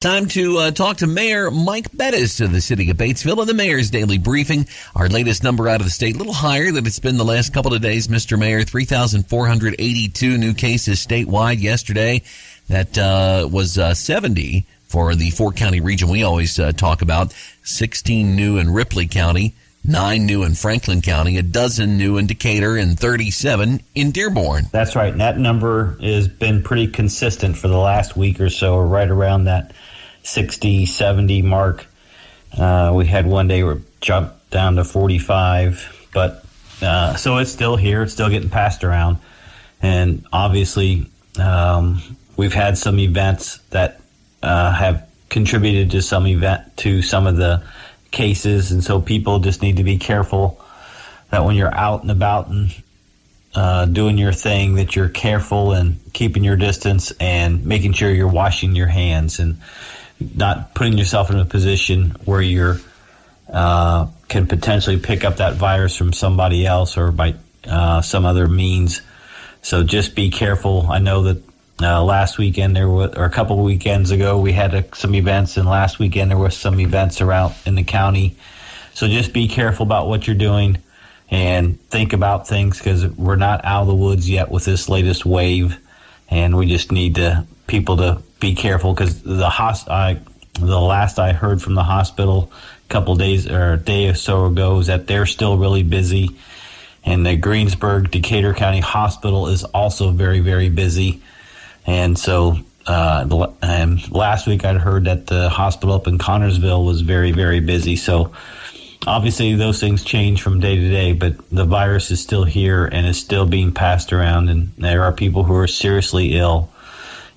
Time to uh, talk to Mayor Mike Bettice of the city of Batesville and the Mayor's Daily Briefing. Our latest number out of the state, a little higher than it's been the last couple of days, Mr. Mayor. 3,482 new cases statewide yesterday. That uh, was uh, 70 for the four county region we always uh, talk about. 16 new in Ripley County, nine new in Franklin County, a dozen new in Decatur, and 37 in Dearborn. That's right. That number has been pretty consistent for the last week or so, right around that 60, 70 mark. Uh, we had one day where it jumped down to 45, but uh, so it's still here, it's still getting passed around. And obviously, um, we've had some events that uh, have contributed to some event to some of the cases, and so people just need to be careful that when you're out and about and uh, doing your thing, that you're careful and keeping your distance and making sure you're washing your hands and not putting yourself in a position where you're uh, can potentially pick up that virus from somebody else or by uh, some other means. So just be careful. I know that uh, last weekend there was, or a couple of weekends ago, we had uh, some events, and last weekend there was some events around in the county. So just be careful about what you're doing and think about things because we're not out of the woods yet with this latest wave, and we just need to people to be careful because the hos- I, the last I heard from the hospital a couple days or a day or so ago is that they're still really busy, and the Greensburg Decatur County Hospital is also very very busy, and so. Uh, and last week I'd heard that the hospital up in Connersville was very, very busy. So obviously those things change from day to day, but the virus is still here and is still being passed around. And there are people who are seriously ill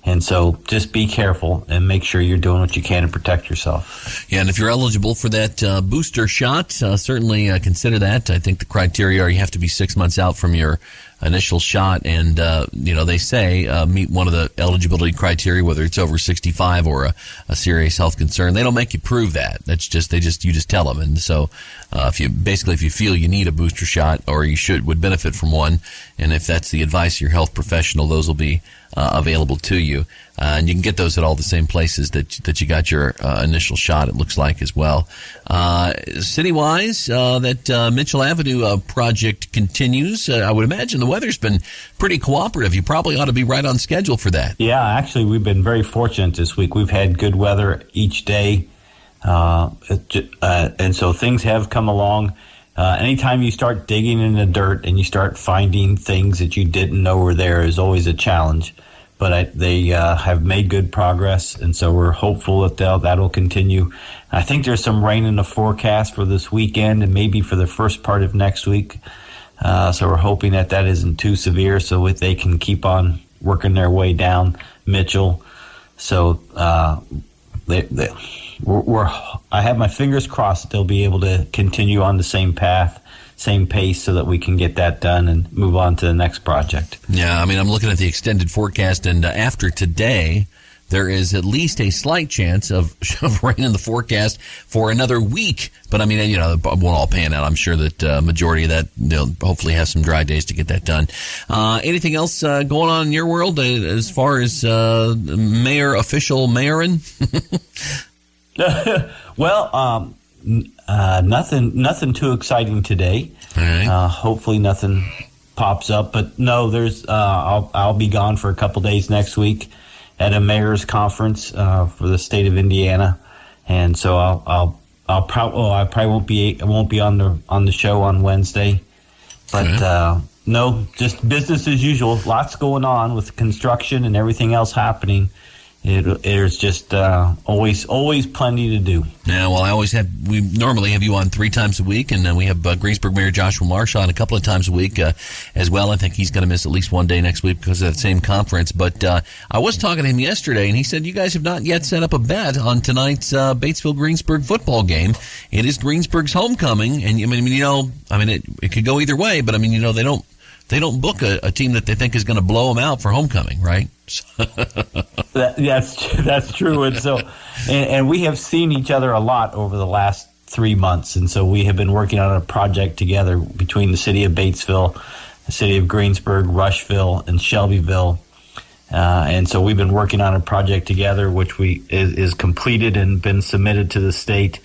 and so just be careful and make sure you're doing what you can to protect yourself. Yeah, and if you're eligible for that uh, booster shot, uh, certainly uh, consider that. I think the criteria are you have to be six months out from your initial shot, and uh, you know they say uh, meet one of the eligibility criteria, whether it's over 65 or a, a, serious health concern. They don't make you prove that. That's just they just you just tell them. And so uh, if you basically if you feel you need a booster shot or you should would benefit from one, and if that's the advice of your health professional, those will be uh, available to you, uh, and you can get those at all the same places that that you got your uh, initial shot. It looks like as well. Uh, city wise, uh, that uh, Mitchell Avenue project continues. I would imagine the weather's been pretty cooperative. You probably ought to be right on schedule for that. Yeah, actually, we've been very fortunate this week. We've had good weather each day, and so things have come along. Uh, anytime you start digging in the dirt and you start finding things that you didn't know were there is always a challenge. But I, they uh, have made good progress, and so we're hopeful that that'll continue. I think there's some rain in the forecast for this weekend and maybe for the first part of next week. Uh, so we're hoping that that isn't too severe, so that they can keep on working their way down Mitchell. So uh, they, they, we're, we're, I have my fingers crossed that they'll be able to continue on the same path, same pace, so that we can get that done and move on to the next project. Yeah, I mean, I'm looking at the extended forecast, and uh, after today, there is at least a slight chance of, of rain in the forecast for another week. But I mean, you know, it won't all pan out. I'm sure that uh, majority of that, they'll hopefully have some dry days to get that done. Uh, anything else uh, going on in your world uh, as far as uh, mayor official mayoring? well, um, uh, nothing, nothing too exciting today. hopefully, nothing pops up. But no, there's. I'll I'll be gone for a couple days next week at a mayor's conference uh, for the state of Indiana, and so I'll I'll I'll probably oh, I probably won't be I won't be on the on the show on Wednesday, but okay. uh, no, just business as usual. Lots going on with construction and everything else happening it, there's just uh, always always plenty to do. Yeah, well, I always have. We normally have you on three times a week, and uh, we have uh, Greensburg Mayor Joshua Marsh on a couple of times a week uh, as well. I think he's going to miss at least one day next week because of that same conference. But uh, I was talking to him yesterday, and he said you guys have not yet set up a bet on tonight's Batesville Greensburg football game. It is Greensburg's homecoming, and I mean, you know, I mean, it, it could go either way, but I mean, you know, they don't they don't book a, a team that they think is going to blow them out for homecoming, right? that, that's that's true, and so and, and, we have seen each other a lot over the last three months, and so we have been working on a project together between the city of Batesville, the city of Greensburg, Rushville, and Shelbyville. Uh, and so we've been working on a project together, which we is, is completed and been submitted to the state.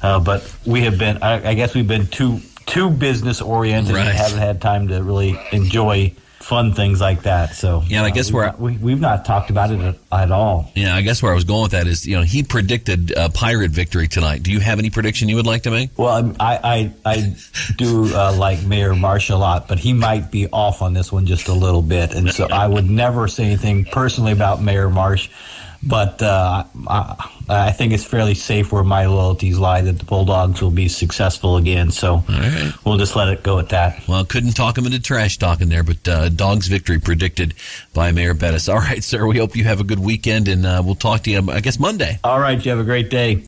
Uh, but we have been, I, I, guess, we've been too too business oriented right. and haven't had time to really enjoy fun things like that. So yeah, I guess uh, where we, we've not talked about it at, at, all. Yeah, I guess where I was going with that is, you know, he predicted a pirate victory tonight. Do you have any prediction you would like to make? Well, I I, I do uh, like Mayor Marsh a lot, but he might be off on this one just a little bit, and so I would never say anything personally about Mayor Marsh. But uh, I, I, think it's fairly safe where my loyalties lie that the Bulldogs will be successful again. So right. we'll just let it go at that. Well, couldn't talk him into trash talking there, but uh, Dogs victory predicted by Mayor Bettice. All right, sir. We hope you have a good weekend, and uh, we'll talk to you, I guess, Monday. All right. You have a great day.